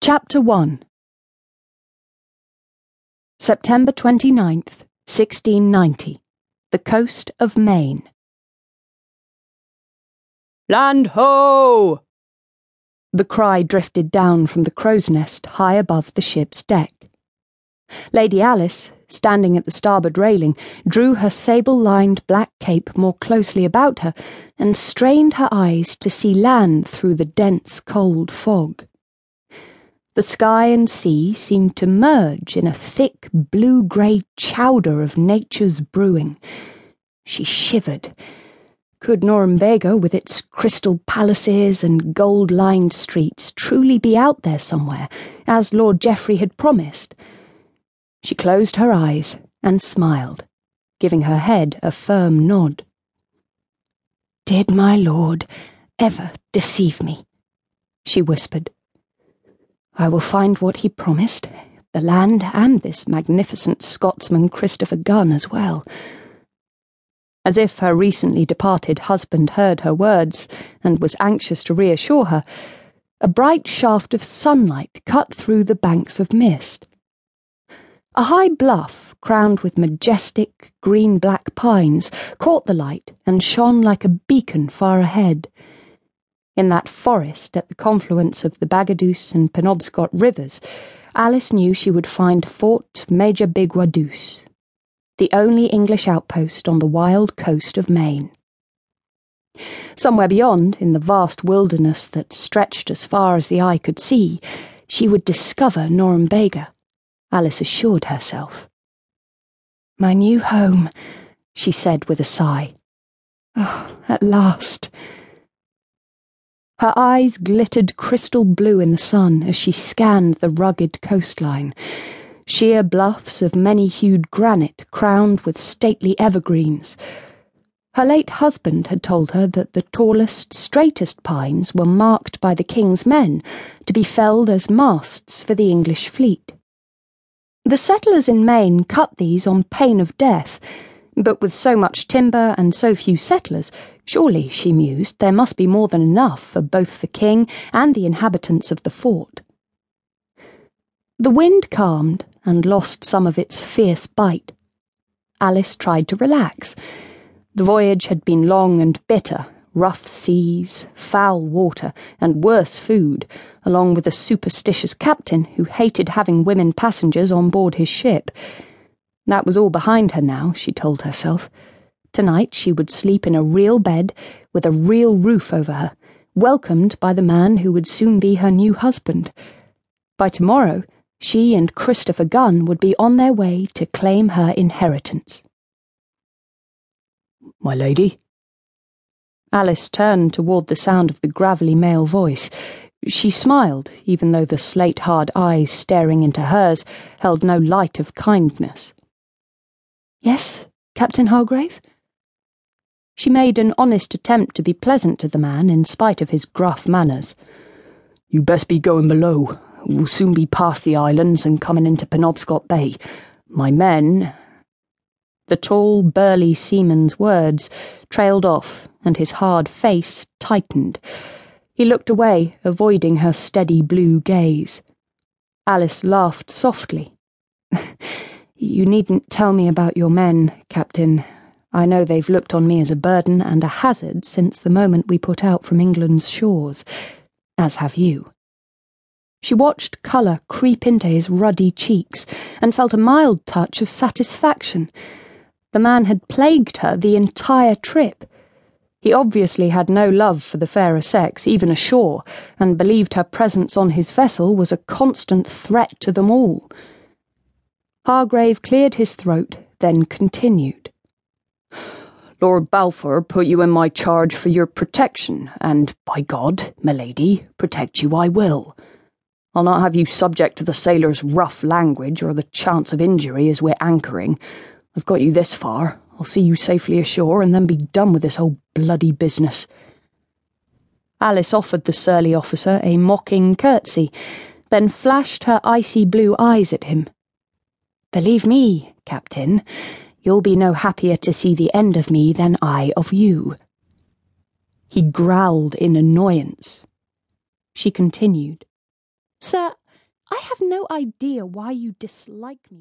Chapter 1 September 29th, 1690. The coast of Maine. Land ho! The cry drifted down from the crow's nest high above the ship's deck. Lady Alice, standing at the starboard railing, drew her sable lined black cape more closely about her and strained her eyes to see land through the dense, cold fog. The sky and sea seemed to merge in a thick blue grey chowder of nature's brewing. She shivered. Could Norumbega, with its crystal palaces and gold lined streets, truly be out there somewhere, as Lord Geoffrey had promised? She closed her eyes and smiled, giving her head a firm nod. Did my lord ever deceive me? she whispered. I will find what he promised, the land and this magnificent Scotsman Christopher Gunn as well. As if her recently departed husband heard her words and was anxious to reassure her, a bright shaft of sunlight cut through the banks of mist. A high bluff, crowned with majestic green black pines, caught the light and shone like a beacon far ahead. In that forest at the confluence of the Bagaduce and Penobscot rivers, Alice knew she would find Fort Majabigwaduce, the only English outpost on the wild coast of Maine. Somewhere beyond, in the vast wilderness that stretched as far as the eye could see, she would discover Norumbega, Alice assured herself. My new home, she said with a sigh. Oh, at last. Her eyes glittered crystal blue in the sun as she scanned the rugged coastline. Sheer bluffs of many hued granite crowned with stately evergreens. Her late husband had told her that the tallest, straightest pines were marked by the king's men to be felled as masts for the English fleet. The settlers in Maine cut these on pain of death but with so much timber and so few settlers, surely, she mused, there must be more than enough for both the king and the inhabitants of the fort. The wind calmed and lost some of its fierce bite. Alice tried to relax. The voyage had been long and bitter, rough seas, foul water, and worse food, along with a superstitious captain who hated having women passengers on board his ship. That was all behind her now, she told herself. Tonight she would sleep in a real bed with a real roof over her, welcomed by the man who would soon be her new husband. By tomorrow, she and Christopher Gunn would be on their way to claim her inheritance. My lady? Alice turned toward the sound of the gravelly male voice. She smiled, even though the slate hard eyes staring into hers held no light of kindness. Yes, Captain Hargrave? She made an honest attempt to be pleasant to the man in spite of his gruff manners. You best be going below. We'll soon be past the islands and coming into Penobscot Bay. My men. The tall, burly seaman's words trailed off, and his hard face tightened. He looked away, avoiding her steady blue gaze. Alice laughed softly. You needn't tell me about your men, Captain. I know they've looked on me as a burden and a hazard since the moment we put out from England's shores, as have you. She watched colour creep into his ruddy cheeks and felt a mild touch of satisfaction. The man had plagued her the entire trip. He obviously had no love for the fairer sex, even ashore, and believed her presence on his vessel was a constant threat to them all. Hargrave cleared his throat, then continued. Lord Balfour put you in my charge for your protection, and by God, milady, protect you I will. I'll not have you subject to the sailors' rough language or the chance of injury as we're anchoring. I've got you this far. I'll see you safely ashore and then be done with this whole bloody business. Alice offered the surly officer a mocking curtsy, then flashed her icy blue eyes at him. Believe me, Captain, you'll be no happier to see the end of me than I of you. He growled in annoyance. She continued. Sir, I have no idea why you dislike me